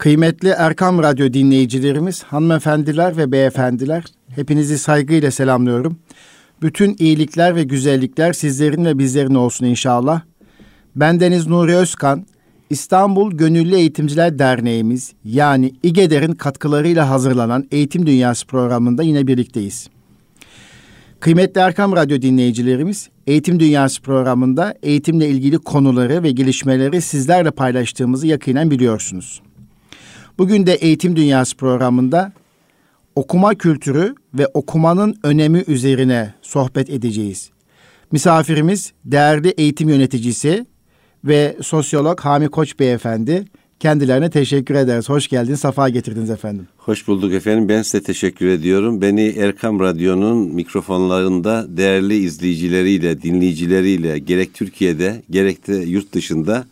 Kıymetli Erkam Radyo dinleyicilerimiz, hanımefendiler ve beyefendiler, hepinizi saygıyla selamlıyorum. Bütün iyilikler ve güzellikler sizlerin ve bizlerin olsun inşallah. Ben Deniz Nuri Özkan, İstanbul Gönüllü Eğitimciler Derneğimiz yani İGEDER'in katkılarıyla hazırlanan Eğitim Dünyası programında yine birlikteyiz. Kıymetli Erkam Radyo dinleyicilerimiz, Eğitim Dünyası programında eğitimle ilgili konuları ve gelişmeleri sizlerle paylaştığımızı yakinen biliyorsunuz. Bugün de Eğitim Dünyası programında okuma kültürü ve okumanın önemi üzerine sohbet edeceğiz. Misafirimiz değerli eğitim yöneticisi ve sosyolog Hami Koç Beyefendi. Kendilerine teşekkür ederiz. Hoş geldiniz, safa getirdiniz efendim. Hoş bulduk efendim. Ben size teşekkür ediyorum. Beni Erkam Radyo'nun mikrofonlarında değerli izleyicileriyle, dinleyicileriyle gerek Türkiye'de gerek de yurt dışında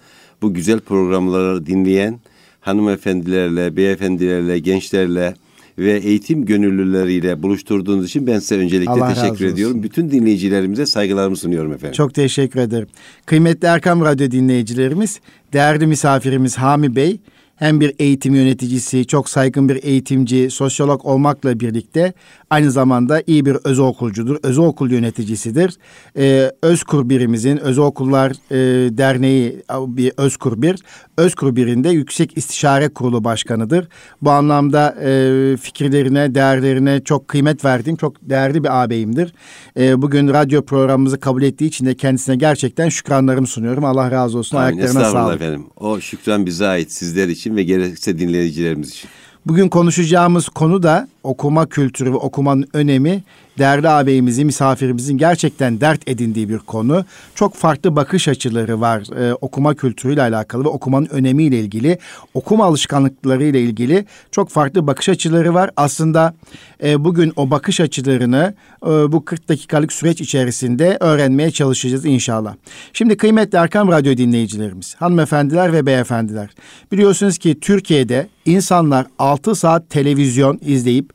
bu güzel programları dinleyen hanımefendilerle, beyefendilerle, gençlerle ve eğitim gönüllüleriyle buluşturduğunuz için ben size öncelikle Allah teşekkür ediyorum. Bütün dinleyicilerimize saygılarımı sunuyorum efendim. Çok teşekkür ederim. Kıymetli Erkam Radyo dinleyicilerimiz, değerli misafirimiz Hami Bey, hem bir eğitim yöneticisi, çok saygın bir eğitimci, sosyolog olmakla birlikte aynı zamanda iyi bir özel okulcudur, özel okul yöneticisidir. Ee, Özkur birimizin, Özel Okullar e, Derneği bir Özkur bir, Özkur birinde Yüksek İstişare Kurulu Başkanıdır. Bu anlamda e, fikirlerine, değerlerine çok kıymet verdiğim, çok değerli bir ağabeyimdir. E, bugün radyo programımızı kabul ettiği için de kendisine gerçekten şükranlarımı sunuyorum. Allah razı olsun, Amin. ayaklarına sağlık. efendim. O şükran bize ait, sizler için ve gerekse dinleyicilerimiz için. Bugün konuşacağımız konu da okuma kültürü ve okumanın önemi değerli ağabeyimizin, misafirimizin gerçekten dert edindiği bir konu. Çok farklı bakış açıları var e, okuma kültürüyle alakalı ve okumanın önemiyle ilgili, okuma alışkanlıklarıyla ilgili çok farklı bakış açıları var. Aslında e, bugün o bakış açılarını e, bu 40 dakikalık süreç içerisinde öğrenmeye çalışacağız inşallah. Şimdi kıymetli Erkam Radyo dinleyicilerimiz, hanımefendiler ve beyefendiler. Biliyorsunuz ki Türkiye'de insanlar 6 saat televizyon izleyip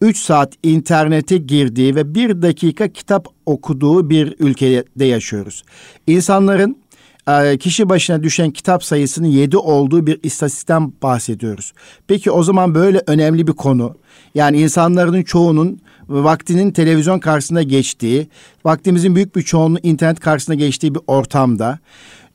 3 saat internete girdiği ve bir dakika kitap okuduğu bir ülkede yaşıyoruz. İnsanların e, kişi başına düşen kitap sayısının 7 olduğu bir istatistikten bahsediyoruz. Peki o zaman böyle önemli bir konu yani insanların çoğunun vaktinin televizyon karşısında geçtiği, vaktimizin büyük bir çoğunluğu internet karşısında geçtiği bir ortamda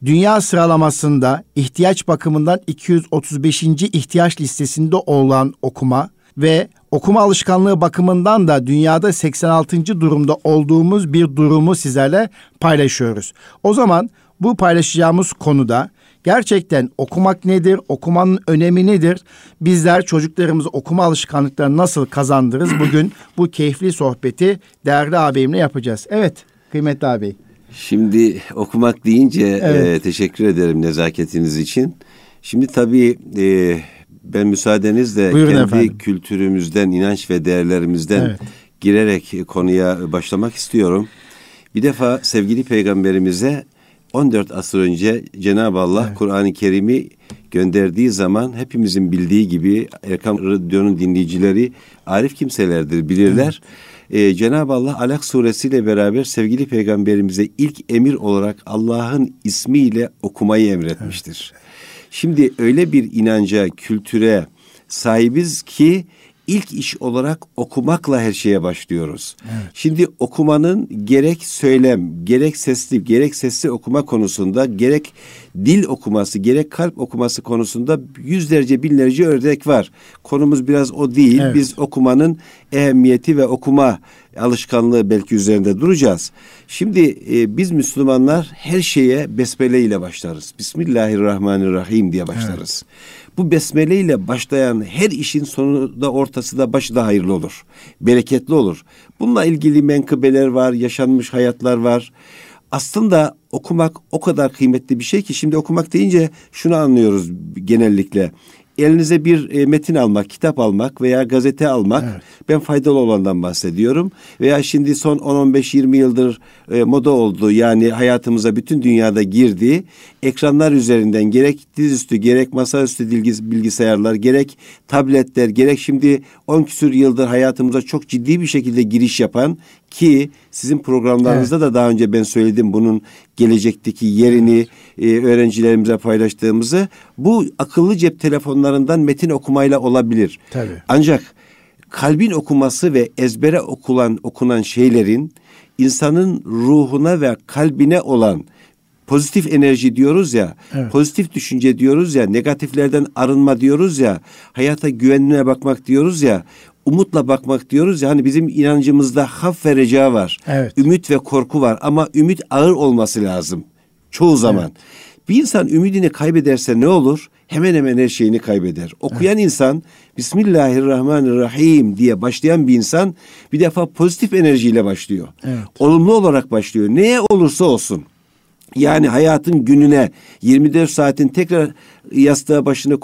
dünya sıralamasında ihtiyaç bakımından 235. ihtiyaç listesinde olan okuma ve okuma alışkanlığı bakımından da dünyada 86. durumda olduğumuz bir durumu sizlerle paylaşıyoruz. O zaman bu paylaşacağımız konuda gerçekten okumak nedir, okumanın önemi nedir? Bizler çocuklarımızı okuma alışkanlıklarını nasıl kazandırırız? Bugün bu keyifli sohbeti değerli ağabeyimle yapacağız. Evet kıymetli ağabey. Şimdi okumak deyince evet. e, teşekkür ederim nezaketiniz için. Şimdi tabii e, ben müsaadenizle Buyurun kendi efendim. kültürümüzden, inanç ve değerlerimizden evet. girerek konuya başlamak istiyorum. Bir defa sevgili peygamberimize 14 asır önce Cenab-ı Allah evet. Kur'an-ı Kerim'i gönderdiği zaman hepimizin bildiği gibi Erkam Radyo'nun dinleyicileri arif kimselerdir, bilirler. Evet. Ee, Cenab-ı Allah Alak suresiyle beraber sevgili peygamberimize ilk emir olarak Allah'ın ismiyle okumayı emretmiştir. Evet. Şimdi öyle bir inanca, kültüre sahibiz ki ilk iş olarak okumakla her şeye başlıyoruz. Evet. Şimdi okumanın gerek söylem, gerek sesli, gerek sesli okuma konusunda, gerek dil okuması, gerek kalp okuması konusunda yüzlerce, binlerce örnek var. Konumuz biraz o değil. Evet. Biz okumanın ehemmiyeti ve okuma alışkanlığı belki üzerinde duracağız. Şimdi e, biz Müslümanlar her şeye besmele ile başlarız. Bismillahirrahmanirrahim diye başlarız. Evet. Bu besmele ile başlayan her işin sonu da ortası da başı da hayırlı olur. Bereketli olur. Bununla ilgili menkıbeler var, yaşanmış hayatlar var. Aslında okumak o kadar kıymetli bir şey ki şimdi okumak deyince şunu anlıyoruz genellikle elinize bir e, metin almak, kitap almak veya gazete almak evet. ben faydalı olandan bahsediyorum. Veya şimdi son 10-15-20 yıldır e, moda oldu yani hayatımıza bütün dünyada girdi. Ekranlar üzerinden gerek dizüstü gerek masaüstü bilgisayarlar gerek tabletler gerek şimdi 10 küsur yıldır hayatımıza çok ciddi bir şekilde giriş yapan ki sizin programlarınızda evet. da daha önce ben söyledim bunun gelecekteki yerini e, öğrencilerimize paylaştığımızı bu akıllı cep telefonlarından metin okumayla olabilir. Tabii. Ancak kalbin okuması ve ezbere okulan okunan şeylerin insanın ruhuna ve kalbine olan pozitif enerji diyoruz ya, evet. pozitif düşünce diyoruz ya, negatiflerden arınma diyoruz ya, hayata güvenine bakmak diyoruz ya, umutla bakmak diyoruz ya hani bizim inancımızda haf ve reca var. Evet. Ümit ve korku var ama ümit ağır olması lazım çoğu zaman. Evet. Bir insan ümidini kaybederse ne olur? Hemen hemen her şeyini kaybeder. Okuyan evet. insan Bismillahirrahmanirrahim diye başlayan bir insan bir defa pozitif enerjiyle başlıyor. Evet. Olumlu olarak başlıyor. Neye olursa olsun. Yani hayatın gününe 24 saatin tekrar yastığa başına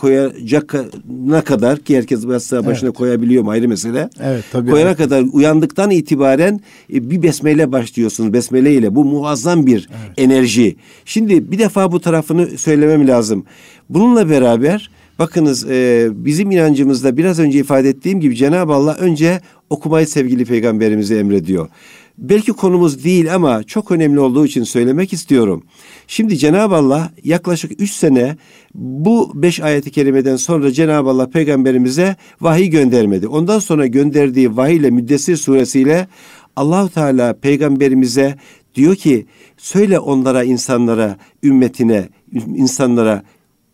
koyacakına kadar ki herkes yastığa başına evet. koyabiliyor mu ayrı mesele. Evet tabii. Koyana evet. kadar uyandıktan itibaren e, bir besmele başlıyorsunuz. Besmele ile bu muazzam bir evet. enerji. Şimdi bir defa bu tarafını söylemem lazım. Bununla beraber bakınız e, bizim inancımızda biraz önce ifade ettiğim gibi Cenab-ı Allah önce okumayı sevgili peygamberimize emrediyor. Belki konumuz değil ama çok önemli olduğu için söylemek istiyorum. Şimdi Cenab-ı Allah yaklaşık üç sene bu beş ayeti kerimeden sonra Cenab-ı Allah peygamberimize vahiy göndermedi. Ondan sonra gönderdiği vahiy ile Müddessir suresiyle Allahu Teala peygamberimize diyor ki söyle onlara insanlara ümmetine insanlara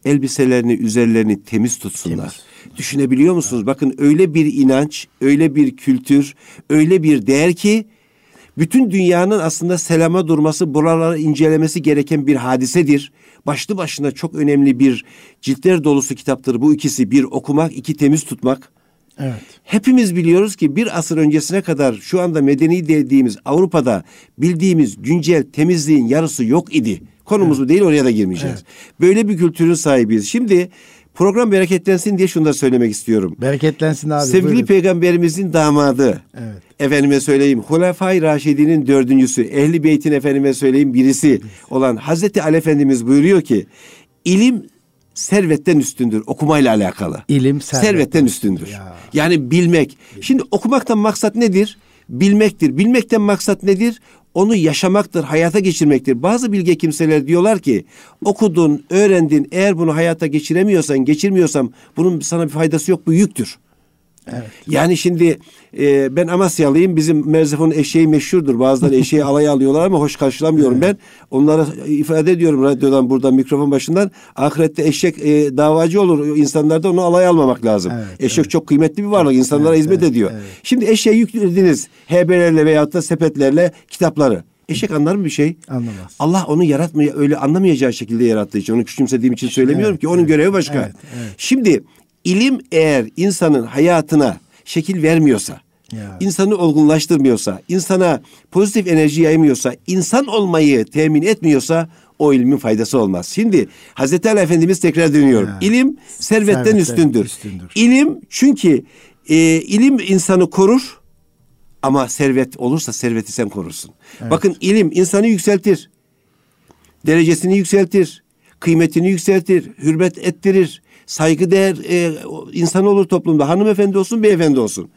elbiselerini üzerlerini temiz tutsunlar. Temiz. Düşünebiliyor musunuz? Bakın öyle bir inanç, öyle bir kültür, öyle bir değer ki bütün dünyanın aslında selama durması, buraları incelemesi gereken bir hadisedir. Başlı başına çok önemli bir ciltler dolusu kitaptır bu ikisi. Bir okumak, iki temiz tutmak. Evet. Hepimiz biliyoruz ki bir asır öncesine kadar şu anda medeni dediğimiz Avrupa'da bildiğimiz güncel temizliğin yarısı yok idi. Konumuz evet. değil oraya da girmeyeceğiz. Evet. Böyle bir kültürün sahibiyiz. Şimdi Program bereketlensin diye şunu da söylemek istiyorum. Bereketlensin abi. Sevgili buyurun. peygamberimizin damadı. Evet. Efendime söyleyeyim Hulefai Raşidi'nin dördüncüsü, Ehli Beyt'in efendime söyleyeyim birisi olan Hazreti Ali Efendimiz buyuruyor ki ilim servetten üstündür okumayla alakalı. İlim servetten, servetten üstündür. Ya. Yani bilmek. Şimdi okumaktan maksat nedir? Bilmektir. Bilmekten maksat nedir? Onu yaşamaktır, hayata geçirmektir. Bazı bilge kimseler diyorlar ki okudun, öğrendin, eğer bunu hayata geçiremiyorsan, geçirmiyorsam bunun sana bir faydası yok, bu yüktür. Evet. Yani şimdi e, ben Amasyalıyım. Bizim Merzefon'un eşeği meşhurdur. Bazıları eşeği alaya alıyorlar ama hoş karşılamıyorum evet. ben. Onlara ifade ediyorum radyodan buradan mikrofon başından. Ahirette eşek e, davacı olur. İnsanlarda onu alaya almamak lazım. Evet, eşek evet. çok kıymetli bir varlık. İnsanlara evet, hizmet evet, ediyor. Evet. Şimdi eşeği yüklediniz. Hebelerle veyahut da sepetlerle kitapları. Eşek anlar mı bir şey? Anlamaz. Allah onu yaratmıyor öyle anlamayacağı şekilde yarattığı için. Onu küçümsediğim için söylemiyorum evet, ki onun evet, görevi başka. Evet, evet. Şimdi ilim eğer insanın hayatına şekil vermiyorsa, ya. insanı olgunlaştırmıyorsa, insana pozitif enerji yaymıyorsa, insan olmayı temin etmiyorsa o ilmin faydası olmaz. Şimdi Hazreti Ali Efendimiz tekrar dönüyorum. Ya. İlim servetten, servetten üstündür. üstündür. İlim çünkü e, ilim insanı korur ama servet olursa serveti sen korursun. Evet. Bakın ilim insanı yükseltir. Derecesini yükseltir. Kıymetini yükseltir. Hürmet ettirir saygı değer e, insan olur toplumda. Hanımefendi olsun, beyefendi olsun.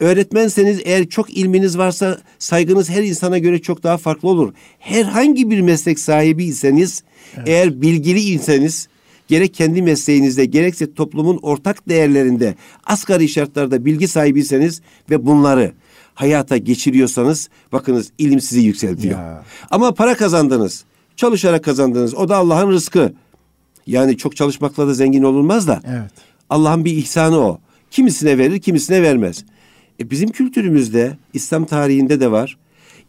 Öğretmenseniz eğer çok ilminiz varsa saygınız her insana göre çok daha farklı olur. Herhangi bir meslek sahibiyseniz, evet. eğer bilgiliyseniz gerek kendi mesleğinizde gerekse toplumun ortak değerlerinde asgari şartlarda bilgi sahibiyseniz ve bunları hayata geçiriyorsanız bakınız ilim sizi yükseltiyor. Ya. Ama para kazandınız. Çalışarak kazandınız. O da Allah'ın rızkı. Yani çok çalışmakla da zengin olunmaz da. Evet. Allah'ın bir ihsanı o. Kimisine verir, kimisine vermez. E bizim kültürümüzde, İslam tarihinde de var.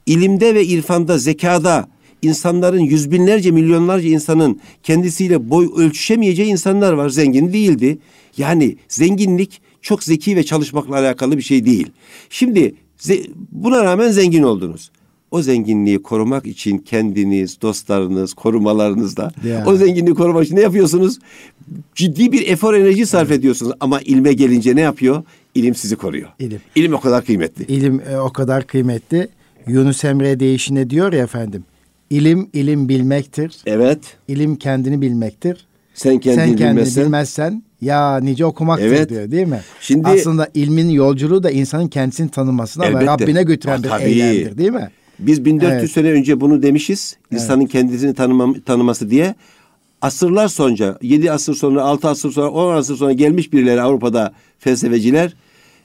İlimde ve irfanda, zekada insanların yüz binlerce, milyonlarca insanın kendisiyle boy ölçüşemeyeceği insanlar var. Zengin değildi. Yani zenginlik çok zeki ve çalışmakla alakalı bir şey değil. Şimdi buna rağmen zengin oldunuz o zenginliği korumak için kendiniz, dostlarınız, korumalarınızda yani. o zenginliği korumak için ne yapıyorsunuz? Ciddi bir efor enerji sarf evet. ediyorsunuz ama ilme gelince ne yapıyor? İlim sizi koruyor. İlim. İlim o kadar kıymetli. İlim e, o kadar kıymetli. Yunus Emre değişine diyor ya efendim. İlim ilim bilmektir. Evet. İlim kendini bilmektir. Sen kendini, Sen kendini bilmezsen, bilmezsen Ya nice okumaktır evet. diyor değil mi? Şimdi aslında ilmin yolculuğu da insanın kendisini tanımasına elbette. ve Rabbine götüren bir tabii. eylemdir değil mi? Biz 1400 evet. sene önce bunu demişiz. İnsanın evet. kendisini tanımam, tanıması diye. Asırlar sonra, 7 asır sonra, 6 asır sonra, 10 asır sonra gelmiş birileri Avrupa'da felsefeciler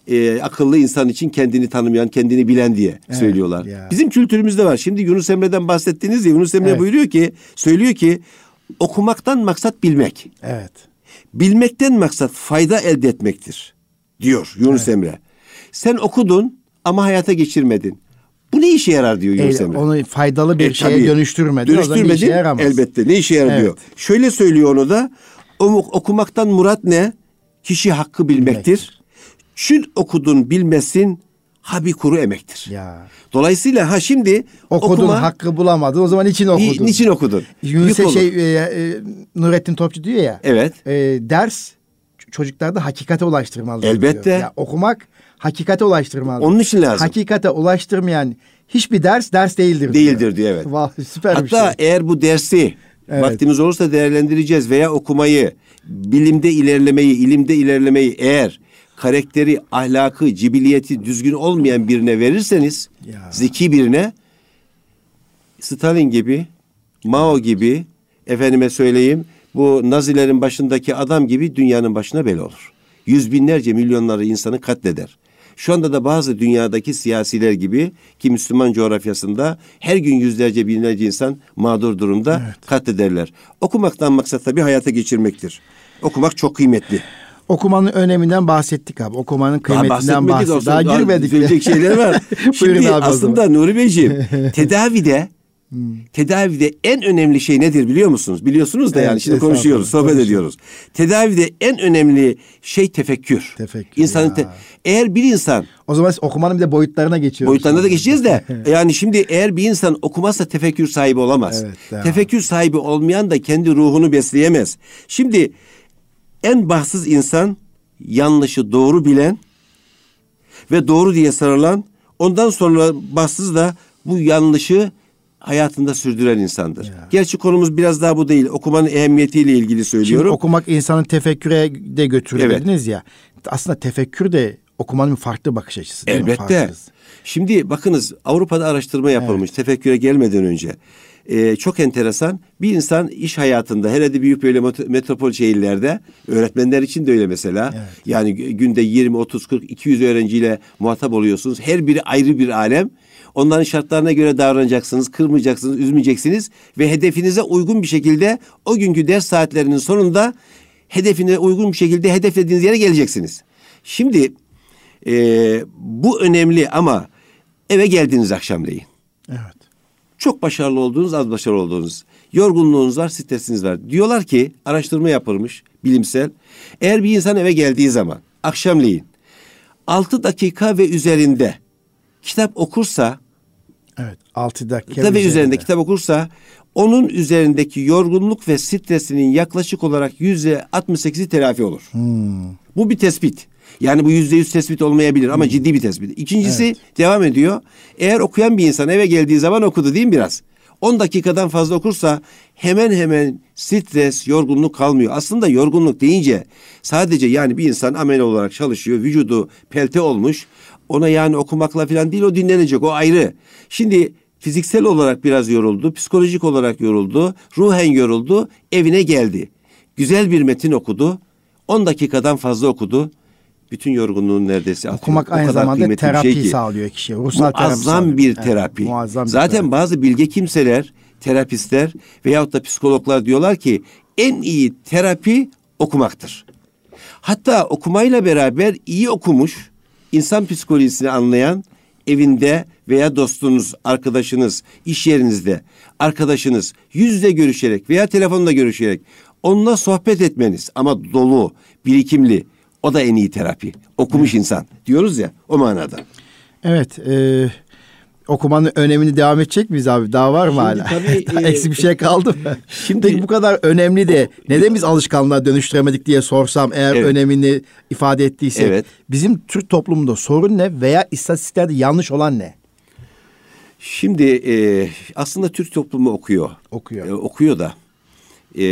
e, akıllı insan için kendini tanımayan, kendini bilen diye evet, söylüyorlar. Ya. Bizim kültürümüzde var. Şimdi Yunus Emre'den bahsettiniz ya Yunus Emre evet. buyuruyor ki, söylüyor ki okumaktan maksat bilmek. Evet. Bilmekten maksat fayda elde etmektir diyor Yunus evet. Emre. Sen okudun ama hayata geçirmedin. Ne işe yarar diyor Yunus Emre. Onu faydalı bir e, şeye tabii, dönüştürmedin. Dönüştürmedin. işe yaramaz. Elbette ne işe yarar evet. diyor. Şöyle söylüyor onu da. Okumaktan murat ne? Kişi hakkı bilmektir. Bilmek. Çün okudun bilmesin habi kuru emektir. Ya. Dolayısıyla ha şimdi okudun okuma, hakkı bulamadın o zaman için okudun. Niçin okudun? Yunus'e şey e, e, Nurettin Topçu diyor ya. Evet. E, ders çocuklarda hakikate ulaştırmalı. Elbette. Diyor. Ya, okumak hakikate ulaştırmalı. Onun için lazım. Hakikate ulaştırmayan hiçbir ders ders değildir. Değildir diyor, diyor evet. Vah, süper Hatta bir şey. eğer bu dersi evet. vaktimiz olursa değerlendireceğiz veya okumayı, bilimde ilerlemeyi, ilimde ilerlemeyi eğer karakteri, ahlakı, cibiliyeti düzgün olmayan birine verirseniz, ya. zeki birine Stalin gibi, Mao gibi, efendime söyleyeyim, bu Nazilerin başındaki adam gibi dünyanın başına bela olur. Yüz binlerce milyonları insanı katleder. Şu anda da bazı dünyadaki siyasiler gibi ki Müslüman coğrafyasında her gün yüzlerce binlerce insan mağdur durumda evet. katlederler. Okumaktan maksat tabii hayata geçirmektir. Okumak çok kıymetli. Okumanın öneminden bahsettik abi. Okumanın kıymetinden bahsettik. Daha girmedik. Söyleyecek şeyler var. Şimdi abi aslında Nuri Beyciğim tedavide Hmm. Tedavide en önemli şey nedir biliyor musunuz? Biliyorsunuz da evet, yani şimdi konuşuyoruz, sohbet konuşuyor. ediyoruz. Tedavide en önemli şey tefekkür. Tefekkür. İnsanın te- eğer bir insan O zaman okumanın bir de boyutlarına geçiyoruz. Boyutlarına da geçeceğiz de yani şimdi eğer bir insan okumazsa tefekkür sahibi olamaz. Evet, tefekkür sahibi olmayan da kendi ruhunu besleyemez. Şimdi en bahtsız insan yanlışı doğru bilen ve doğru diye sarılan ondan sonra bahtsız da bu yanlışı hayatında sürdüren insandır. Ya. Gerçi konumuz biraz daha bu değil. Okumanın ehemmiyetiyle ilgili söylüyorum. Şimdi okumak insanın tefekküre de götürür evet. dediniz ya. Aslında tefekkür de okumanın farklı bakış açısı değil Elbette. Mi? Şimdi bakınız Avrupa'da araştırma yapılmış evet. tefekküre gelmeden önce. Ee, çok enteresan. Bir insan iş hayatında herhalde büyük böyle metropol şehirlerde öğretmenler için de öyle mesela. Evet. Yani günde 20, 30, 40, 200 öğrenciyle muhatap oluyorsunuz. Her biri ayrı bir alem. Onların şartlarına göre davranacaksınız, kırmayacaksınız, üzmeyeceksiniz ve hedefinize uygun bir şekilde o günkü ders saatlerinin sonunda hedefine uygun bir şekilde hedeflediğiniz yere geleceksiniz. Şimdi e, bu önemli ama eve geldiniz akşamleyin. Evet. Çok başarılı olduğunuz, az başarılı olduğunuz. Yorgunluğunuz var, stresiniz var. Diyorlar ki araştırma yapılmış bilimsel. Eğer bir insan eve geldiği zaman akşamleyin 6 dakika ve üzerinde kitap okursa Evet 6 dakika üzerinde. üzerinde kitap okursa onun üzerindeki yorgunluk ve stresinin yaklaşık olarak yüzde 68'i telafi olur. Hmm. Bu bir tespit. Yani bu yüzde yüz tespit olmayabilir ama hmm. ciddi bir tespit. İkincisi evet. devam ediyor. Eğer okuyan bir insan eve geldiği zaman okudu değil mi biraz? 10 dakikadan fazla okursa hemen hemen stres, yorgunluk kalmıyor. Aslında yorgunluk deyince sadece yani bir insan amel olarak çalışıyor, vücudu pelte olmuş. Ona yani okumakla falan değil o dinlenecek o ayrı. Şimdi fiziksel olarak biraz yoruldu, psikolojik olarak yoruldu, ruhen yoruldu, evine geldi. Güzel bir metin okudu. 10 dakikadan fazla okudu. Bütün yorgunluğunu neredeyse atıyor. Okumak aynı zamanda terapi şey ki, sağlıyor kişiye. Ruhsal muazzam bir terapi. Evet, muazzam bir Zaten terapi. bazı bilge kimseler, terapistler veyahut da psikologlar diyorlar ki en iyi terapi okumaktır. Hatta okumayla beraber iyi okumuş, insan psikolojisini anlayan evinde veya dostunuz, arkadaşınız, iş yerinizde, arkadaşınız yüz yüze görüşerek veya telefonla görüşerek onunla sohbet etmeniz ama dolu, birikimli o da en iyi terapi. Okumuş insan diyoruz ya o manada. Evet. E, okumanın önemini devam edecek miyiz abi? Daha var mı şimdi hala? Tabii, Eksik bir şey kaldı mı? Şimdi Peki bu kadar önemli de neden biz alışkanlığa dönüştüremedik diye sorsam eğer evet. önemini ifade ettiyse. Evet. Bizim Türk toplumunda sorun ne veya istatistiklerde yanlış olan ne? Şimdi e, aslında Türk toplumu okuyor. Okuyor. E, okuyor da e,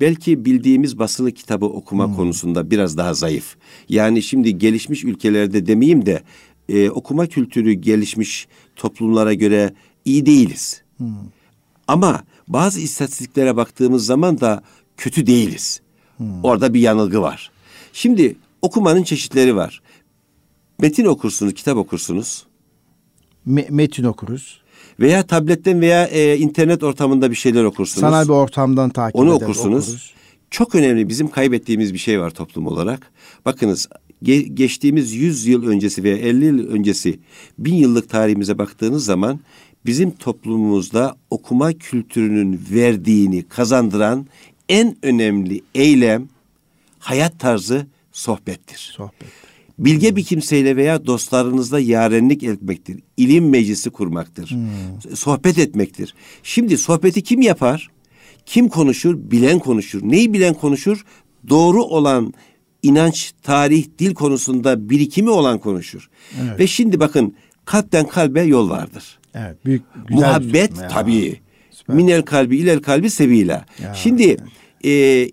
belki bildiğimiz basılı kitabı okuma hmm. konusunda biraz daha zayıf. Yani şimdi gelişmiş ülkelerde demeyeyim de e, okuma kültürü gelişmiş toplumlara göre iyi değiliz. Hmm. Ama bazı istatistiklere baktığımız zaman da kötü değiliz. Hmm. Orada bir yanılgı var. Şimdi okumanın çeşitleri var. Metin okursunuz, kitap okursunuz. Me- metin okuruz. Veya tabletten veya e, internet ortamında bir şeyler okursunuz. Sanal bir ortamdan takip Onu okursunuz. Okuruz. Çok önemli bizim kaybettiğimiz bir şey var toplum olarak. Bakınız ge- geçtiğimiz 100 yıl öncesi veya 50 yıl öncesi bin yıllık tarihimize baktığınız zaman bizim toplumumuzda okuma kültürünün verdiğini kazandıran en önemli eylem hayat tarzı sohbettir. Sohbet. Bilge bir kimseyle veya dostlarınızla yarenlik etmektir. İlim meclisi kurmaktır. Hmm. Sohbet etmektir. Şimdi sohbeti kim yapar? Kim konuşur? Bilen konuşur. Neyi bilen konuşur? Doğru olan inanç, tarih, dil konusunda birikimi olan konuşur. Evet. Ve şimdi bakın kalpten kalbe yol vardır. Evet, büyük Muhabbet tabii. Süper. Minel kalbi, ilel kalbi sevila. Ya, Şimdi evet. e,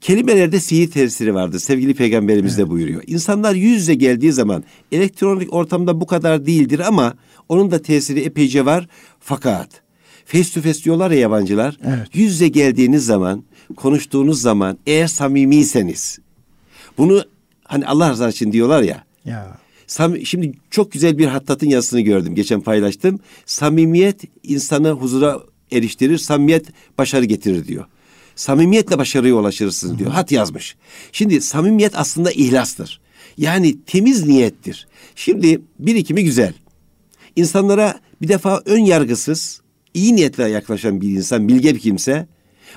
kelimelerde sihir tesiri vardır. Sevgili peygamberimiz evet. de buyuruyor. İnsanlar yüz yüze geldiği zaman elektronik ortamda bu kadar değildir ama onun da tesiri epeyce var. Fakat face to face diyorlar ya yabancılar. Evet. Yüz yüze geldiğiniz zaman, konuştuğunuz zaman eğer samimiyseniz bunu hani Allah rızası için diyorlar ya. Ya. Sam şimdi çok güzel bir hattatın yazısını gördüm. Geçen paylaştım. Samimiyet insanı huzura eriştirir. Samimiyet başarı getirir diyor. Samimiyetle başarıya ulaşırsınız diyor. Hat yazmış. Şimdi samimiyet aslında ihlastır. Yani temiz niyettir. Şimdi birikimi güzel. İnsanlara bir defa ön yargısız, iyi niyetle yaklaşan bir insan, bilge bir kimse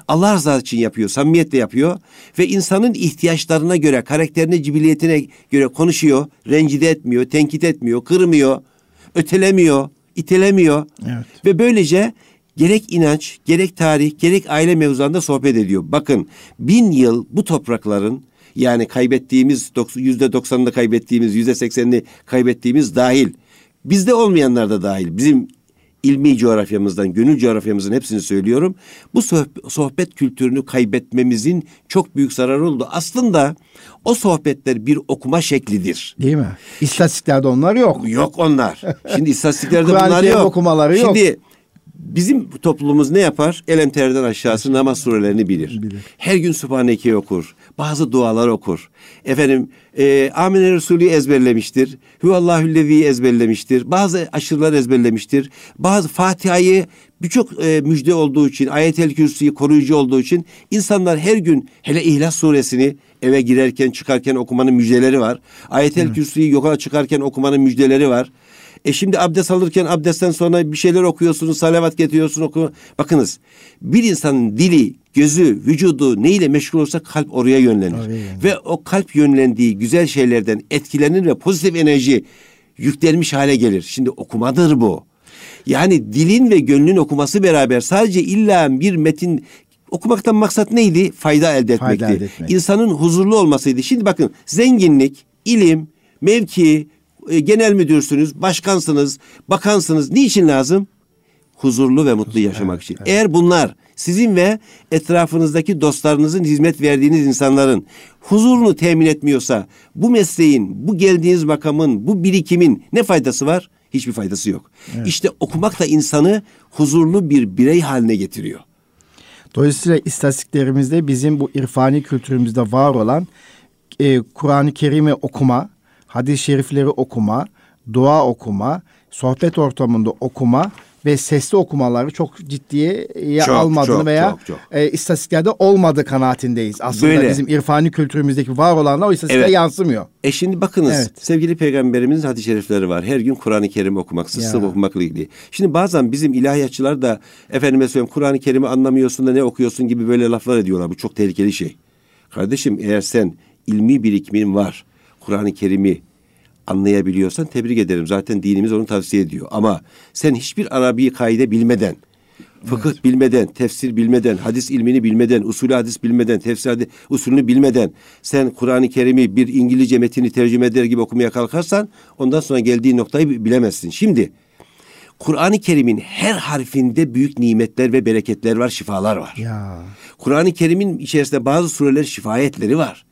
Allah rızası için yapıyor, samimiyetle yapıyor ve insanın ihtiyaçlarına göre, karakterine, cibiliyetine göre konuşuyor, rencide etmiyor, tenkit etmiyor, kırmıyor, ötelemiyor, itelemiyor. Evet. Ve böylece gerek inanç, gerek tarih, gerek aile mevzularında sohbet ediyor. Bakın bin yıl bu toprakların yani kaybettiğimiz yüzde doksanını kaybettiğimiz, yüzde seksenini kaybettiğimiz dahil. Bizde olmayanlar da dahil. Bizim ilmi coğrafyamızdan, gönül coğrafyamızın hepsini söylüyorum. Bu sohbet kültürünü kaybetmemizin çok büyük zararı oldu. Aslında o sohbetler bir okuma şeklidir. Değil mi? İstatistiklerde onlar yok. Yok onlar. Şimdi istatistiklerde bunlar yok. okumaları yok. Şimdi bizim toplumumuz ne yapar? Elemterden aşağısı namaz surelerini bilir. bilir. Her gün Sübhaneke okur. Bazı dualar okur. Efendim e, Amine Resulü ezberlemiştir. Hüvallahüllezi'yi ezberlemiştir. Bazı aşırılar ezberlemiştir. Bazı Fatiha'yı birçok e, müjde olduğu için, ayet-el kürsüyü koruyucu olduğu için insanlar her gün hele İhlas suresini eve girerken çıkarken okumanın müjdeleri var. Ayet-el kürsüyü yola çıkarken okumanın müjdeleri var. E şimdi abdest alırken abdestten sonra bir şeyler okuyorsunuz, salavat getiriyorsunuz. Oku. Bakınız bir insanın dili, gözü, vücudu neyle meşgul olsa kalp oraya yönlenir. Oraya Ve o kalp yönlendiği güzel şeylerden etkilenir ve pozitif enerji yüklenmiş hale gelir. Şimdi okumadır bu. Yani dilin ve gönlün okuması beraber sadece illa bir metin okumaktan maksat neydi? Fayda elde etmekti. Fayda elde etmek. İnsanın huzurlu olmasıydı. Şimdi bakın zenginlik, ilim, mevki, e, genel müdürsünüz, başkansınız, bakansınız. Niçin lazım? Huzurlu ve mutlu yaşamak için. Eğer bunlar sizin ve etrafınızdaki dostlarınızın hizmet verdiğiniz insanların huzurunu temin etmiyorsa bu mesleğin, bu geldiğiniz makamın, bu birikimin ne faydası var? Hiçbir faydası yok. Evet. İşte okumak da insanı huzurlu bir birey haline getiriyor. Dolayısıyla istatistiklerimizde bizim bu irfani kültürümüzde var olan e, Kur'an-ı Kerim'i okuma, hadis-i şerifleri okuma, dua okuma, sohbet ortamında okuma ve sesli okumaları çok ciddiye çok, almadığını çok, veya çok, çok. E, istatistiklerde olmadı kanaatindeyiz. Aslında Böyle. bizim irfani kültürümüzdeki var olanlar o istatistiklere evet. yansımıyor. E şimdi bakınız evet. sevgili peygamberimizin hadis-i şerifleri var. Her gün Kur'an-ı Kerim okumak, sısıl okumakla ilgili. Şimdi bazen bizim ilahiyatçılar da efendime söyleyeyim Kur'an-ı Kerim'i anlamıyorsun da ne okuyorsun gibi böyle laflar ediyorlar. Bu çok tehlikeli şey. Kardeşim eğer sen ilmi birikimin var, Kur'an-ı Kerim'i anlayabiliyorsan tebrik ederim. Zaten dinimiz onu tavsiye ediyor. Ama sen hiçbir Arabi kaide bilmeden, fıkıh evet. bilmeden, tefsir bilmeden, hadis ilmini bilmeden, usulü hadis bilmeden, tefsir hadis usulünü bilmeden sen Kur'an-ı Kerim'i bir İngilizce metini tercüme eder gibi okumaya kalkarsan ondan sonra geldiği noktayı bilemezsin. Şimdi Kur'an-ı Kerim'in her harfinde büyük nimetler ve bereketler var, şifalar var. Kur'an-ı Kerim'in içerisinde bazı sureler şifayetleri var.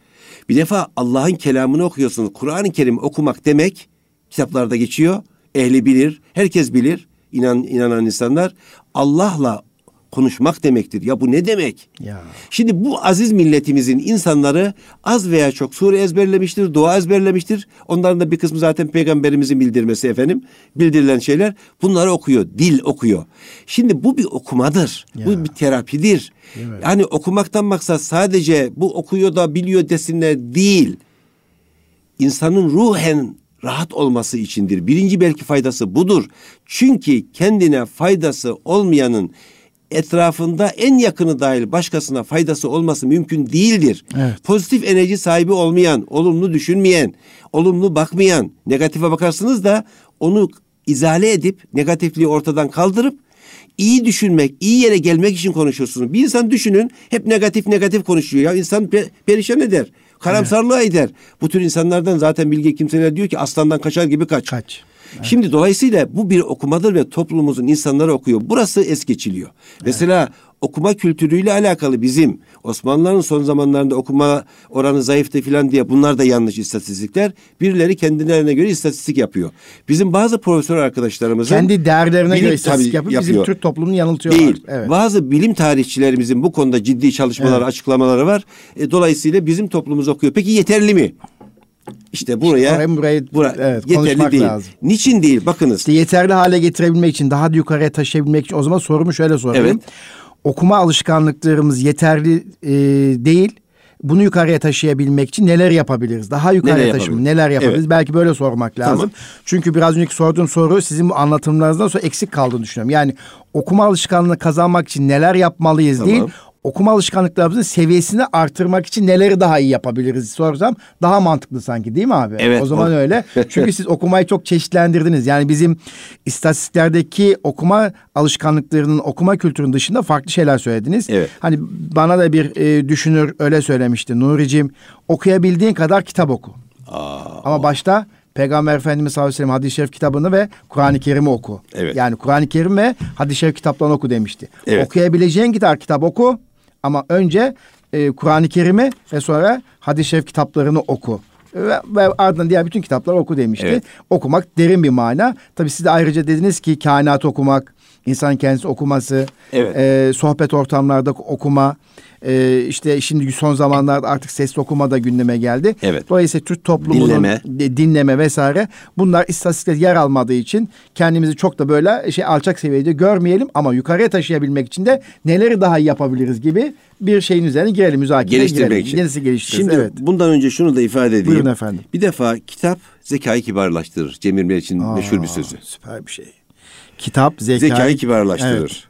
Bir defa Allah'ın kelamını okuyorsunuz. Kur'an-ı Kerim okumak demek kitaplarda geçiyor. Ehli bilir, herkes bilir. İnan, inanan insanlar Allah'la konuşmak demektir. Ya bu ne demek? Ya. Şimdi bu aziz milletimizin insanları az veya çok sure ezberlemiştir, dua ezberlemiştir. Onların da bir kısmı zaten peygamberimizin bildirmesi efendim. Bildirilen şeyler bunları okuyor, dil okuyor. Şimdi bu bir okumadır. Ya. Bu bir terapidir. Yani okumaktan maksat sadece bu okuyor da biliyor desinler değil. İnsanın ruhen rahat olması içindir. Birinci belki faydası budur. Çünkü kendine faydası olmayanın etrafında en yakını dahil başkasına faydası olması mümkün değildir. Evet. Pozitif enerji sahibi olmayan, olumlu düşünmeyen, olumlu bakmayan, negatife bakarsınız da onu izale edip negatifliği ortadan kaldırıp iyi düşünmek, iyi yere gelmek için konuşuyorsunuz. Bir insan düşünün hep negatif negatif konuşuyor ya insan pe- perişan eder. Karamsarlığa evet. eder. Bu tür insanlardan zaten bilge kimseler diyor ki aslandan kaçar gibi kaç. Kaç. Evet. Şimdi dolayısıyla bu bir okumadır ve toplumumuzun insanları okuyor. Burası es geçiliyor. Evet. Mesela okuma kültürüyle alakalı bizim Osmanlıların son zamanlarında okuma oranı zayıftı filan diye bunlar da yanlış istatistikler. Birileri kendilerine göre istatistik yapıyor. Bizim bazı profesör arkadaşlarımızın kendi değerlerine göre istatistik yapıp yapıyor. bizim Türk toplumunu yanıltıyorlar. Değil. Evet. Bazı bilim tarihçilerimizin bu konuda ciddi çalışmaları, evet. açıklamaları var. E, dolayısıyla bizim toplumumuz okuyor. Peki yeterli mi? İşte buraya, Oraya, buraya bura, evet, yeterli değil. Lazım. Niçin değil? Bakınız. İşte yeterli hale getirebilmek için, daha yukarıya taşıyabilmek için o zaman sorumu şöyle sorayım. Evet. Okuma alışkanlıklarımız yeterli e, değil. Bunu yukarıya taşıyabilmek için neler yapabiliriz? Daha yukarıya taşıma neler yapabiliriz? Evet. Belki böyle sormak lazım. Tamam. Çünkü biraz önceki sorduğum soru sizin bu anlatımlarınızdan sonra eksik kaldığını düşünüyorum. Yani okuma alışkanlığını kazanmak için neler yapmalıyız tamam. değil okuma alışkanlıklarımızın seviyesini artırmak için neleri daha iyi yapabiliriz sorsam daha mantıklı sanki değil mi abi? Evet. O zaman o... öyle. Çünkü siz okumayı çok çeşitlendirdiniz. Yani bizim istatistiklerdeki okuma alışkanlıklarının, okuma kültürünün dışında farklı şeyler söylediniz. Evet. Hani bana da bir e, düşünür öyle söylemişti. Nuri'cim okuyabildiğin kadar kitap oku. Aa, Ama başta Peygamber Efendimiz sallallahu aleyhi ve sellem hadis-i şerif kitabını ve Kur'an-ı Kerim'i oku. Evet. Yani Kur'an-ı Kerim ve hadis-i şerif kitaplarını oku demişti. Evet. Okuyabileceğin kadar kitap oku. Ama önce e, Kur'an-ı Kerim'i ve sonra hadis-i şerif kitaplarını oku. Ve, ve ardından diğer bütün kitapları oku demişti. Evet. Okumak derin bir mana. Tabii siz de ayrıca dediniz ki kainat okumak, insan kendisi okuması, evet. e, sohbet ortamlarda okuma, e, işte şimdi son zamanlarda artık sesli okuma da gündeme geldi. Evet. Dolayısıyla Türk toplumunun dinleme, dinleme vesaire bunlar istatistikte yer almadığı için kendimizi çok da böyle şey alçak seviyede görmeyelim ama yukarıya taşıyabilmek için de neleri daha iyi yapabiliriz gibi bir şeyin üzerine girelim müzakere Geliştirmek girelim. için. Yenisi geliştiririz. Şimdi evet. bundan önce şunu da ifade edeyim. Buyurun efendim. Bir defa kitap zekayı kibarlaştırır. Cemil Meriç'in meşhur bir sözü. Süper bir şey. Kitap zekayı, zekayı kibarlaştırır. Evet.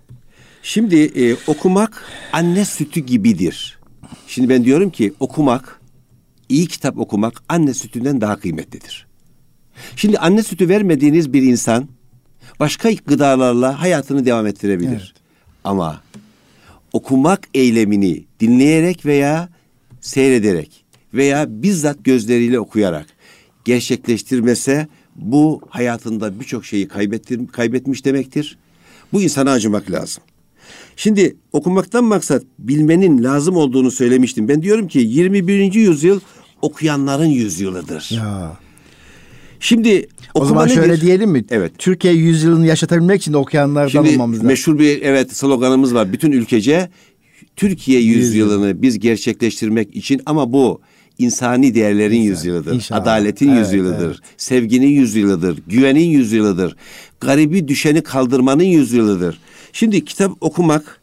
Şimdi e, okumak anne sütü gibidir. Şimdi ben diyorum ki okumak, iyi kitap okumak anne sütünden daha kıymetlidir. Şimdi anne sütü vermediğiniz bir insan başka gıdalarla hayatını devam ettirebilir. Evet. Ama okumak eylemini dinleyerek veya seyrederek veya bizzat gözleriyle okuyarak gerçekleştirmese bu hayatında birçok şeyi kaybettir, kaybetmiş demektir. Bu insana acımak lazım. Şimdi okumaktan maksat bilmenin lazım olduğunu söylemiştim. Ben diyorum ki 21. yüzyıl okuyanların yüzyılıdır. Ya. Şimdi o zaman nedir? şöyle diyelim mi? Evet. Türkiye yüzyılını yaşatabilmek için okuyanlardan Şimdi, olmamız lazım. Meşhur bir evet sloganımız var. Bütün ülkece Türkiye yüzyılını Yüzyıl. biz gerçekleştirmek için ama bu insani değerlerin İnsan, yüzyılıdır. İnşallah. Adaletin evet, yüzyılıdır. Evet. Sevginin yüzyılıdır. Güvenin yüzyılıdır. Garibi düşeni kaldırmanın yüzyılıdır. Şimdi kitap okumak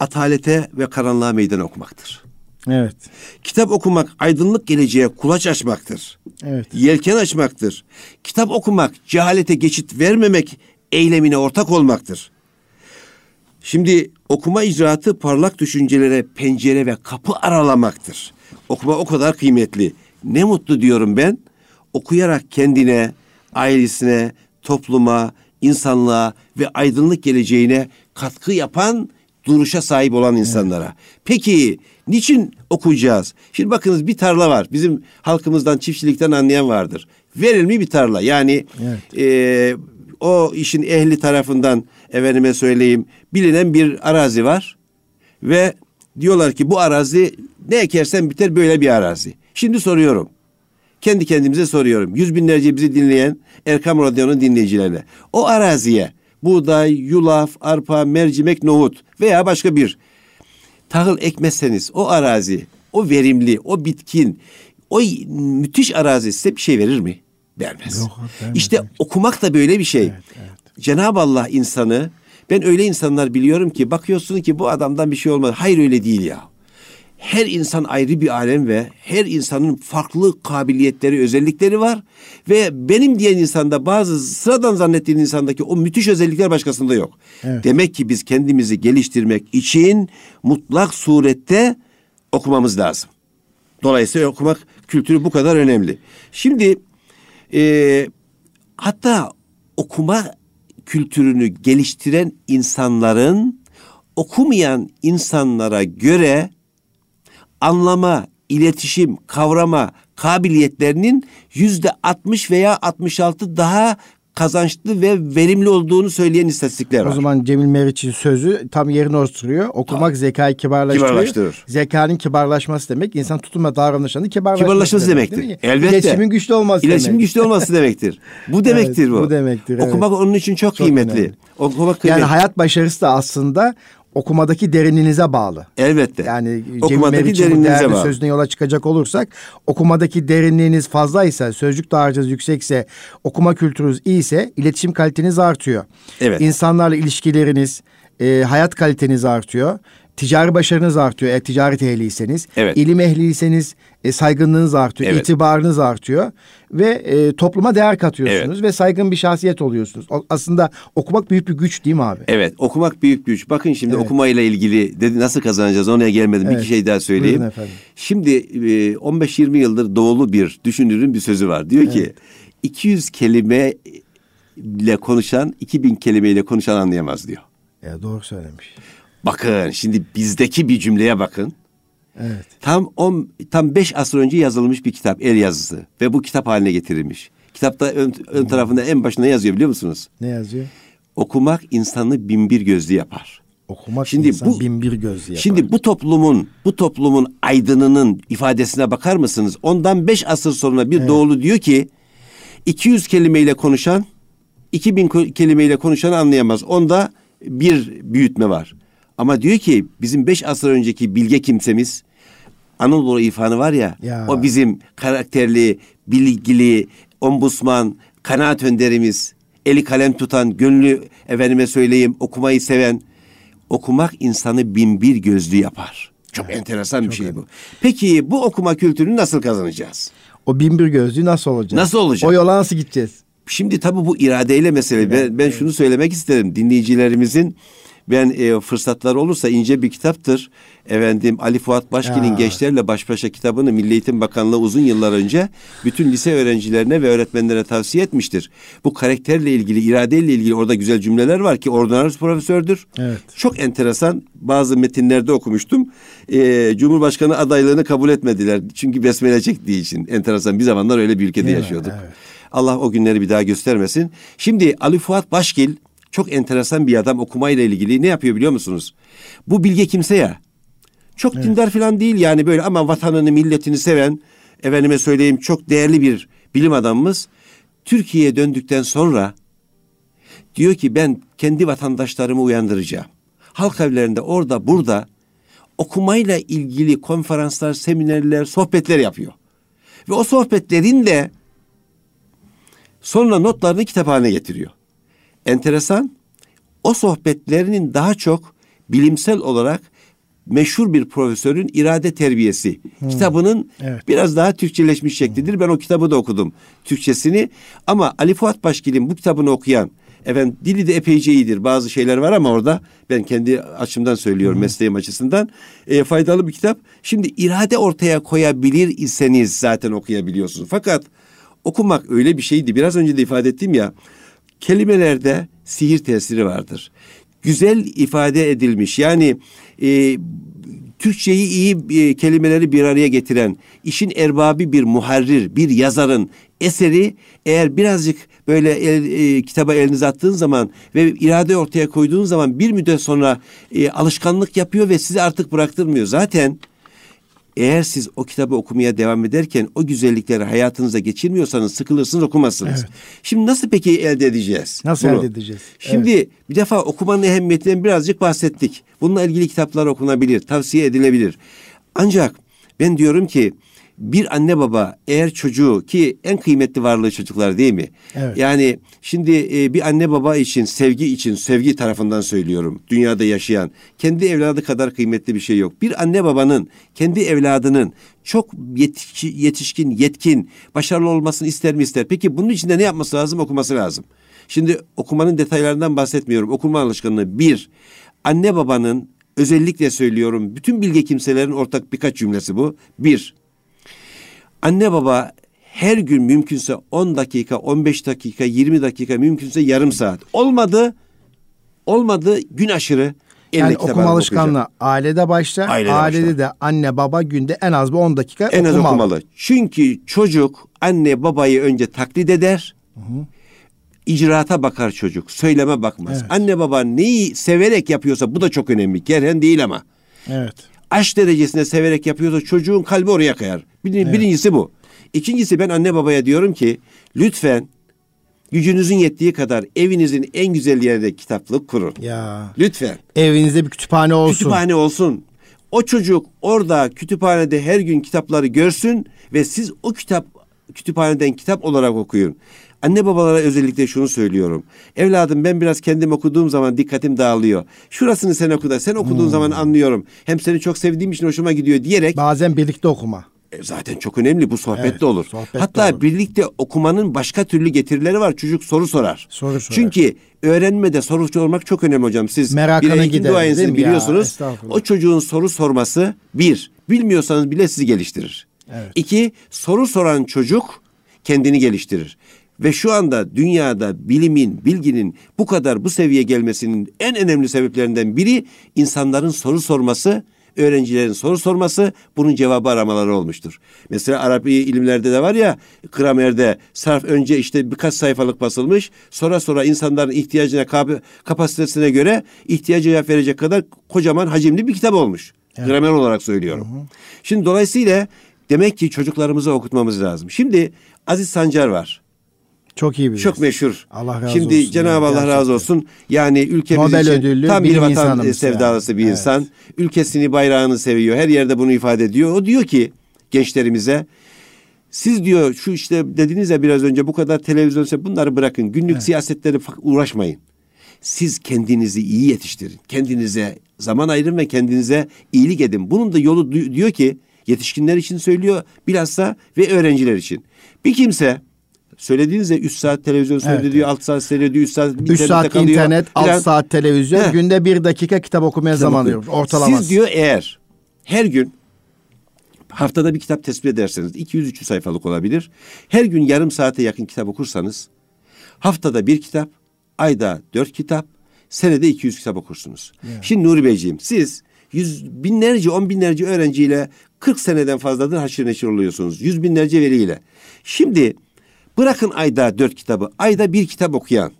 atalete ve karanlığa meydan okumaktır. Evet. Kitap okumak aydınlık geleceğe kulaç açmaktır. Evet. Yelken açmaktır. Kitap okumak cehalete geçit vermemek eylemine ortak olmaktır. Şimdi okuma icraatı parlak düşüncelere pencere ve kapı aralamaktır. Okuma o kadar kıymetli. Ne mutlu diyorum ben. Okuyarak kendine, ailesine, topluma, insanlığa ve aydınlık geleceğine katkı yapan duruşa sahip olan insanlara. Evet. Peki niçin okuyacağız? Şimdi bakınız bir tarla var. Bizim halkımızdan çiftçilikten anlayan vardır. Verilmiş bir tarla. Yani evet. e, o işin ehli tarafından efendime söyleyeyim bilinen bir arazi var ve diyorlar ki bu arazi ne ekersen biter böyle bir arazi. Şimdi soruyorum. Kendi kendimize soruyorum. Yüz binlerce bizi dinleyen Erkam Radyo'nun dinleyicilerine. O araziye buğday, yulaf, arpa, mercimek, nohut veya başka bir tahıl ekmezseniz o arazi, o verimli, o bitkin, o müthiş arazi size bir şey verir mi? Vermez. Yok, vermez. İşte okumak da böyle bir şey. Evet, evet. Cenab-ı Allah insanı ben öyle insanlar biliyorum ki bakıyorsun ki bu adamdan bir şey olmaz. Hayır öyle değil ya. Her insan ayrı bir alem ve her insanın farklı kabiliyetleri, özellikleri var. Ve benim diyen insanda bazı sıradan zannettiğin insandaki o müthiş özellikler başkasında yok. Evet. Demek ki biz kendimizi geliştirmek için mutlak surette okumamız lazım. Dolayısıyla okumak kültürü bu kadar önemli. Şimdi e, hatta okuma kültürünü geliştiren insanların okumayan insanlara göre anlama, iletişim, kavrama kabiliyetlerinin yüzde 60 veya 66 daha kazançlı ve verimli olduğunu söyleyen istatistikler var. O zaman Cemil Meriç'in sözü tam yerine oturuyor. Okumak tamam. zekayı kibarlaştırıyor. Kibarlaştırır. Zekanın kibarlaşması demek insan tutum ve davranışlarının kibarlaşması, kibarlaşması demek, demektir. Elbette. İletişimin güçlü olması İletişimin demek. güçlü olması demektir. Bu demektir evet, bu. Bu demektir. Okumak evet. onun için çok, çok kıymetli. Önemli. Okumak kıymetli. Yani hayat başarısı da aslında okumadaki derinliğinize bağlı. Elbette. Yani okumadaki derinliğinize bağlı. sözüne yola çıkacak olursak okumadaki derinliğiniz fazlaysa, sözcük dağarcığınız yüksekse, okuma kültürünüz iyiyse iletişim kaliteniz artıyor. Evet. İnsanlarla ilişkileriniz, e, hayat kaliteniz artıyor. Ticari başarınız artıyor eğer ticaret ehliyseniz. Evet. İlim ehliyseniz e, saygınlığınız artıyor, evet. itibarınız artıyor ve e, topluma değer katıyorsunuz evet. ve saygın bir şahsiyet oluyorsunuz. O, aslında okumak büyük bir güç değil mi abi? Evet, okumak büyük bir güç. Bakın şimdi evet. okumayla ilgili dedi nasıl kazanacağız Ona gelmedim. Evet. Bir şey daha söyleyeyim. Şimdi e, 15-20 yıldır doğulu bir düşünürün bir sözü var. Diyor evet. ki 200 kelime ile konuşan 2000 kelimeyle konuşan anlayamaz diyor. Ya doğru söylemiş. Bakın şimdi bizdeki bir cümleye bakın. Evet. Tam on, tam beş asır önce yazılmış bir kitap, el yazısı ve bu kitap haline getirilmiş. Kitapta ön, ön tarafında en başına yazıyor biliyor musunuz? Ne yazıyor? Okumak insanı binbir gözlü yapar. Okumak şimdi insan bu, binbir gözlü yapar. Şimdi bu toplumun bu toplumun aydınının ifadesine bakar mısınız? Ondan beş asır sonra bir evet. doğulu diyor ki 200 kelimeyle konuşan 2000 kelimeyle konuşan anlayamaz. Onda bir büyütme var. Ama diyor ki bizim beş asır önceki bilge kimsemiz Anadolu İrfanı var ya, ya, o bizim karakterli, bilgili, ombusman, kanaat önderimiz, eli kalem tutan, gönlü efendime söyleyeyim okumayı seven, okumak insanı bin bir gözlü yapar. Çok evet, enteresan çok bir şey bu. Peki bu okuma kültürünü nasıl kazanacağız? O bin bir gözlü nasıl olacak? Nasıl olacak? O yola nasıl gideceğiz? Şimdi tabii bu iradeyle mesele. Evet, ben, ben evet. şunu söylemek isterim. Dinleyicilerimizin ben e, fırsatlar olursa ince bir kitaptır. Efendim Ali Fuat Başkin'in Gençlerle Baş Başa kitabını Milli Eğitim Bakanlığı uzun yıllar önce bütün lise öğrencilerine ve öğretmenlere tavsiye etmiştir. Bu karakterle ilgili, iradeyle ilgili orada güzel cümleler var ki ordinaris profesördür. Evet. Çok enteresan bazı metinlerde okumuştum. E, Cumhurbaşkanı adaylığını kabul etmediler. Çünkü besmele çektiği için. Enteresan bir zamanlar öyle bir ülkede Değil yaşıyorduk. Evet. Allah o günleri bir daha göstermesin. Şimdi Ali Fuat Başkil çok enteresan bir adam okumayla ilgili ne yapıyor biliyor musunuz? Bu bilge kimse ya. Çok evet. dindar falan değil yani böyle ama vatanını milletini seven efendime söyleyeyim çok değerli bir bilim adamımız. Türkiye'ye döndükten sonra diyor ki ben kendi vatandaşlarımı uyandıracağım. Halk evlerinde orada burada okumayla ilgili konferanslar, seminerler, sohbetler yapıyor. Ve o sohbetlerin de sonra notlarını kitap haline getiriyor enteresan. O sohbetlerinin daha çok bilimsel olarak meşhur bir profesörün irade terbiyesi hmm. kitabının evet. biraz daha Türkçeleşmiş şeklidir. Ben o kitabı da okudum Türkçesini ama Ali Fuat Başkil'in bu kitabını okuyan efendim dili de epeyce iyidir. Bazı şeyler var ama orada ben kendi açımdan söylüyorum hmm. mesleğim açısından e, faydalı bir kitap. Şimdi irade ortaya koyabilir iseniz zaten okuyabiliyorsunuz. Fakat okumak öyle bir şeydi. Biraz önce de ifade ettim ya kelimelerde sihir tesiri vardır. Güzel ifade edilmiş yani e, Türkçeyi iyi e, kelimeleri bir araya getiren, işin erbabı bir muharrir, bir yazarın eseri eğer birazcık böyle el, e, kitaba elinize attığın zaman ve irade ortaya koyduğun zaman bir müddet sonra e, alışkanlık yapıyor ve sizi artık bıraktırmıyor. Zaten eğer siz o kitabı okumaya devam ederken o güzellikleri hayatınıza geçirmiyorsanız sıkılırsınız okumazsınız. Evet. Şimdi nasıl peki elde edeceğiz? Nasıl bunu? elde edeceğiz? Şimdi evet. bir defa okumanın ehemmiyetinden birazcık bahsettik. Bununla ilgili kitaplar okunabilir, tavsiye edilebilir. Ancak ben diyorum ki bir anne baba eğer çocuğu ki en kıymetli varlığı çocuklar değil mi? Evet. Yani şimdi e, bir anne baba için sevgi için sevgi tarafından söylüyorum dünyada yaşayan kendi evladı kadar kıymetli bir şey yok. Bir anne babanın kendi evladının çok yetiş, yetişkin, yetkin, başarılı olmasını ister mi ister? Peki bunun için de ne yapması lazım? Okuması lazım. Şimdi okumanın detaylarından bahsetmiyorum. Okuma alışkanlığı bir, anne babanın özellikle söylüyorum bütün bilge kimselerin ortak birkaç cümlesi bu. Bir, Anne baba her gün mümkünse 10 dakika, 15 dakika, 20 dakika mümkünse yarım saat. Olmadı, olmadı gün aşırı. Yani okuma alışkanlığı okuyacak. ailede başlar. Ailede, ailede başlar. de anne baba günde en az bir 10 dakika en okumalı. az okumalı. Çünkü çocuk anne babayı önce taklit eder. Hı hı. İcraata bakar çocuk. Söyleme bakmaz. Evet. Anne baba neyi severek yapıyorsa bu da çok önemli. Gerhen değil ama. Evet aşk derecesinde severek yapıyorsa çocuğun kalbi oraya kayar. Bir, evet. Birincisi bu. İkincisi ben anne babaya diyorum ki lütfen gücünüzün yettiği kadar evinizin en güzel yerinde kitaplık kurun. Ya. Lütfen. Evinizde bir kütüphane olsun. Kütüphane olsun. O çocuk orada kütüphanede her gün kitapları görsün ve siz o kitap kütüphaneden kitap olarak okuyun. Anne babalara özellikle şunu söylüyorum. Evladım ben biraz kendim okuduğum zaman dikkatim dağılıyor. Şurasını sen oku da sen okuduğun hmm. zaman anlıyorum. Hem seni çok sevdiğim için hoşuma gidiyor diyerek. Bazen birlikte okuma. E, zaten çok önemli bu sohbette evet, olur. Sohbette Hatta olur. birlikte okumanın başka türlü getirileri var. Çocuk soru sorar. Soru sorar. Çünkü öğrenmede sorucu olmak çok önemli hocam. Siz Merakına bir gider, biliyorsunuz. Ya, o çocuğun soru sorması bir, bilmiyorsanız bile sizi geliştirir. Evet. İki, soru soran çocuk kendini geliştirir. Ve şu anda dünyada bilimin, bilginin bu kadar bu seviyeye gelmesinin en önemli sebeplerinden biri insanların soru sorması, öğrencilerin soru sorması, bunun cevabı aramaları olmuştur. Mesela Arabi ilimlerde de var ya, gramerde sarf önce işte birkaç sayfalık basılmış, sonra sonra insanların ihtiyacına, kapasitesine göre ihtiyaca cevap verecek kadar kocaman hacimli bir kitap olmuş. Evet. Gramer olarak söylüyorum. Hı hı. Şimdi dolayısıyla demek ki çocuklarımızı okutmamız lazım. Şimdi Aziz Sancar var. Çok iyi bir Çok meşhur. Allah razı Şimdi olsun. Cenab-ı Allah gerçekten. razı olsun. Yani ülkemiz Nobel için ödüllü tam bir vatan sevdalısı yani. bir evet. insan. Ülkesini, bayrağını seviyor. Her yerde bunu ifade ediyor. O diyor ki gençlerimize siz diyor şu işte dediniz ya biraz önce bu kadar televizyon bunları bırakın. Günlük evet. siyasetleri uğraşmayın. Siz kendinizi iyi yetiştirin. Kendinize zaman ayırın ve kendinize iyilik edin. Bunun da yolu diyor ki yetişkinler için söylüyor bilhassa ve öğrenciler için. Bir kimse Söylediğinizde 3 saat televizyon seyrediyor, evet. 6 saat seyrediyor, 3 saat 3 saat kalıyor. internet, 6 saat televizyon, Heh. günde 1 dakika kitap okumaya kitap zaman diyor. Ortalaması. Siz diyor eğer her gün haftada bir kitap tespit ederseniz 200-300 sayfalık olabilir. Her gün yarım saate yakın kitap okursanız haftada bir kitap, ayda dört kitap, senede 200 kitap okursunuz. Yeah. Şimdi Nuri Beyciğim siz yüz binlerce, on binlerce öğrenciyle 40 seneden fazladır haşır neşir oluyorsunuz. Yüz binlerce veriyle. Şimdi Bırakın ayda dört kitabı, ayda bir kitap okuyan,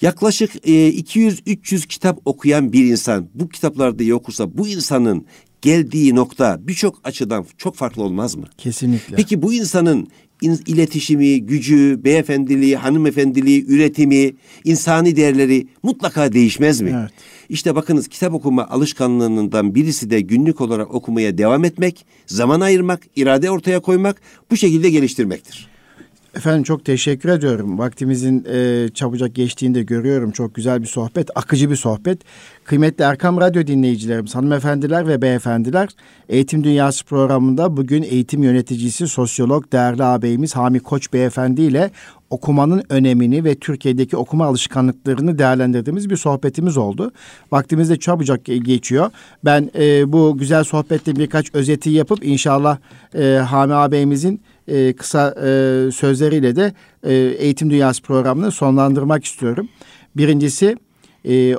yaklaşık e, 200-300 kitap okuyan bir insan bu kitaplarda iyi okursa bu insanın geldiği nokta birçok açıdan çok farklı olmaz mı? Kesinlikle. Peki bu insanın iletişimi, gücü, beyefendiliği, hanımefendiliği, üretimi, insani değerleri mutlaka değişmez mi? Evet. İşte bakınız kitap okuma alışkanlığından birisi de günlük olarak okumaya devam etmek, zaman ayırmak, irade ortaya koymak, bu şekilde geliştirmektir. Efendim çok teşekkür ediyorum. Vaktimizin e, çabucak geçtiğini de görüyorum. Çok güzel bir sohbet, akıcı bir sohbet. Kıymetli Erkam Radyo dinleyicilerimiz, hanımefendiler ve beyefendiler, Eğitim Dünyası programında bugün eğitim yöneticisi, sosyolog, değerli ağabeyimiz Hami Koç Beyefendi ile okumanın önemini ve Türkiye'deki okuma alışkanlıklarını değerlendirdiğimiz bir sohbetimiz oldu. Vaktimiz de çabucak geçiyor. Ben e, bu güzel sohbette birkaç özeti yapıp inşallah e, Hami ağabeyimizin e, kısa e, sözleriyle de e, Eğitim Dünyası programını sonlandırmak istiyorum. Birincisi e,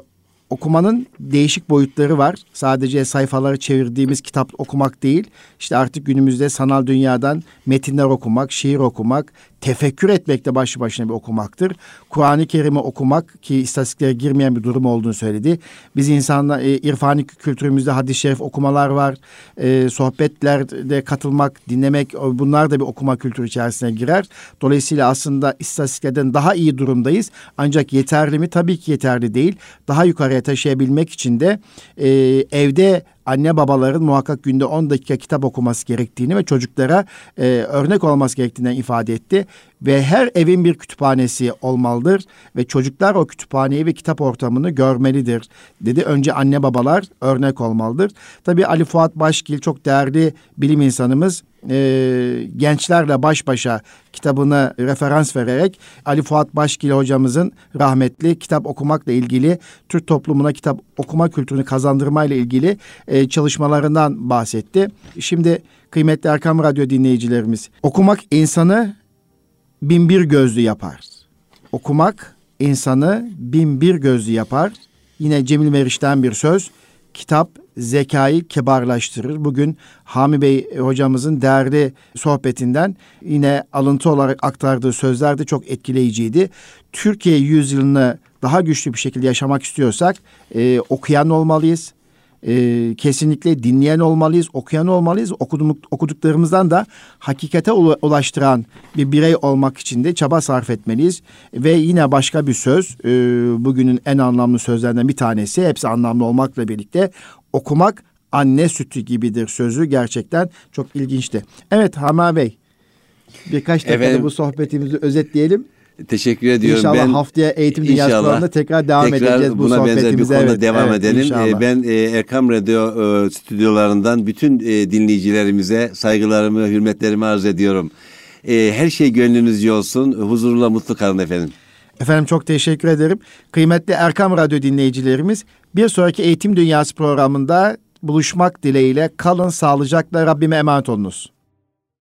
okumanın değişik boyutları var. Sadece sayfaları çevirdiğimiz kitap okumak değil. İşte artık günümüzde sanal dünyadan metinler okumak, şiir okumak, tefekkür etmek de başlı başına bir okumaktır. Kur'an-ı Kerim'i okumak ki istatistiklere girmeyen bir durum olduğunu söyledi. Biz insanlar e, irfani kültürümüzde hadis-i şerif okumalar var. E, sohbetlerde katılmak, dinlemek bunlar da bir okuma kültürü içerisine girer. Dolayısıyla aslında istatistiklerden daha iyi durumdayız. Ancak yeterli mi? Tabii ki yeterli değil. Daha yukarıya taşıyabilmek için de e, evde anne babaların muhakkak günde 10 dakika kitap okuması gerektiğini ve çocuklara e, örnek olması gerektiğinden ifade etti. Ve her evin bir kütüphanesi olmalıdır ve çocuklar o kütüphaneyi ve kitap ortamını görmelidir dedi. Önce anne babalar örnek olmalıdır. Tabii Ali Fuat Başgil çok değerli bilim insanımız e, gençlerle baş başa kitabını referans vererek Ali Fuat Başgil hocamızın rahmetli kitap okumakla ilgili Türk toplumuna kitap okuma kültürünü kazandırmayla ilgili e, çalışmalarından bahsetti. Şimdi kıymetli Erkam Radyo dinleyicilerimiz okumak insanı bin bir gözlü yapar. Okumak insanı bin bir gözlü yapar. Yine Cemil Meriç'ten bir söz. Kitap zekayı kibarlaştırır. Bugün Hami Bey hocamızın değerli sohbetinden yine alıntı olarak aktardığı sözler de çok etkileyiciydi. Türkiye yüzyılını daha güçlü bir şekilde yaşamak istiyorsak e, okuyan olmalıyız e, kesinlikle dinleyen olmalıyız, okuyan olmalıyız. Okuduk, okuduklarımızdan da hakikate ulaştıran bir birey olmak için de çaba sarf etmeliyiz. Ve yine başka bir söz, e, bugünün en anlamlı sözlerinden bir tanesi, hepsi anlamlı olmakla birlikte okumak anne sütü gibidir sözü gerçekten çok ilginçti. Evet Hama Bey, birkaç dakikada bu sohbetimizi özetleyelim. Teşekkür ediyorum. İnşallah ben, haftaya eğitim programında tekrar devam tekrar edeceğiz bu buna benzer bir konuda evet, devam evet, edelim. Inşallah. Ee, ben e, Erkam Radyo e, stüdyolarından bütün e, dinleyicilerimize saygılarımı, hürmetlerimi arz ediyorum. Her şey gönlünüzce olsun. Huzurla mutlu kalın efendim. Efendim çok teşekkür ederim. Kıymetli Erkam Radyo dinleyicilerimiz bir sonraki Eğitim Dünyası programında buluşmak dileğiyle kalın sağlıcakla Rabbime emanet olunuz.